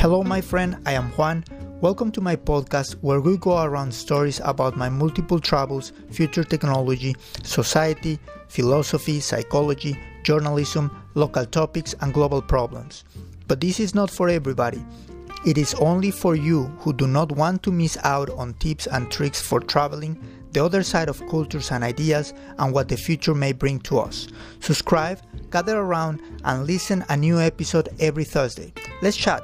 Hello, my friend, I am Juan. Welcome to my podcast where we go around stories about my multiple travels, future technology, society, philosophy, psychology, journalism, local topics, and global problems. But this is not for everybody. It is only for you who do not want to miss out on tips and tricks for traveling, the other side of cultures and ideas, and what the future may bring to us. Subscribe, gather around, and listen a new episode every Thursday. Let's chat.